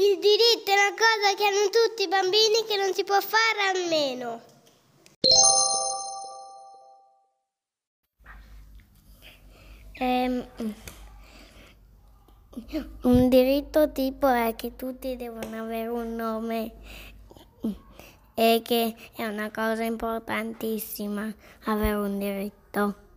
Il diritto è una cosa che hanno tutti i bambini che non si può fare a meno. Ehm, un diritto tipo è che tutti devono avere un nome e che è una cosa importantissima avere un diritto.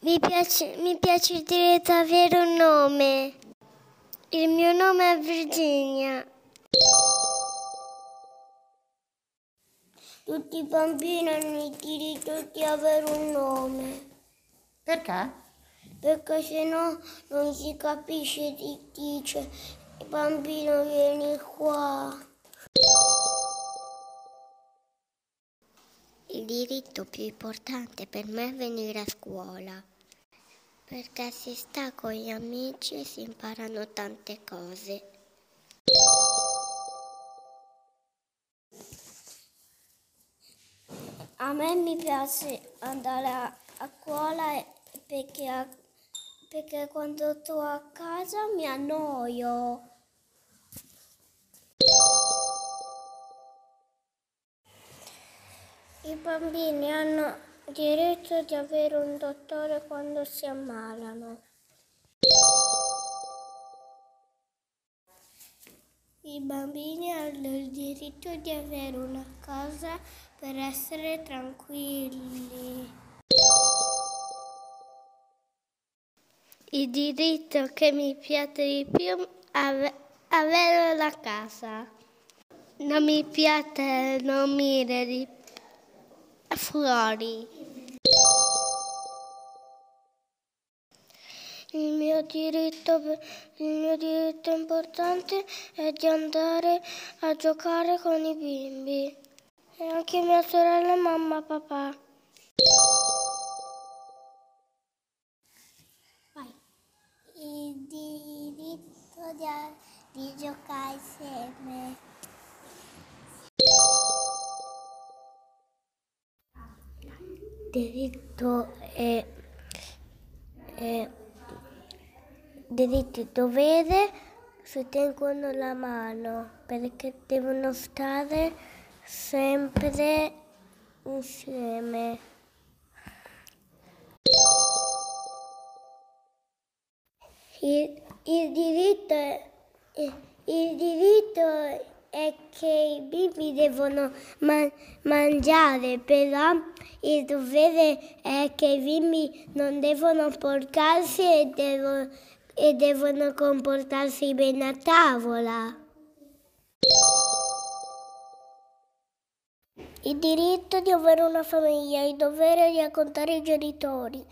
Mi piace, mi piace ad avere un nome. Il mio nome è Virginia. Tutti i bambini hanno il diritto di avere un nome. Perché? Perché se no non si capisce chi dice bambino vieni qua. Diritto più importante per me è venire a scuola, perché si sta con gli amici e si imparano tante cose. A me mi piace andare a, a scuola perché, perché quando sto a casa mi annoio. I bambini hanno diritto di avere un dottore quando si ammalano. I bambini hanno il diritto di avere una casa per essere tranquilli. Il diritto che mi piace di più è avere la casa. Non mi piace dormire di fuori. Il mio, diritto, il mio diritto importante è di andare a giocare con i bimbi. E anche mia sorella, mamma, papà. Vai. Il diritto di, di giocare insieme. Diritto è, è diritto e dovere si tengono la mano perché devono stare sempre insieme. Il, il diritto è, il diritto che i bimbi devono man- mangiare, però il dovere è che i bimbi non devono portarsi e, devo- e devono comportarsi bene a tavola. Il diritto di avere una famiglia, il dovere di raccontare i genitori.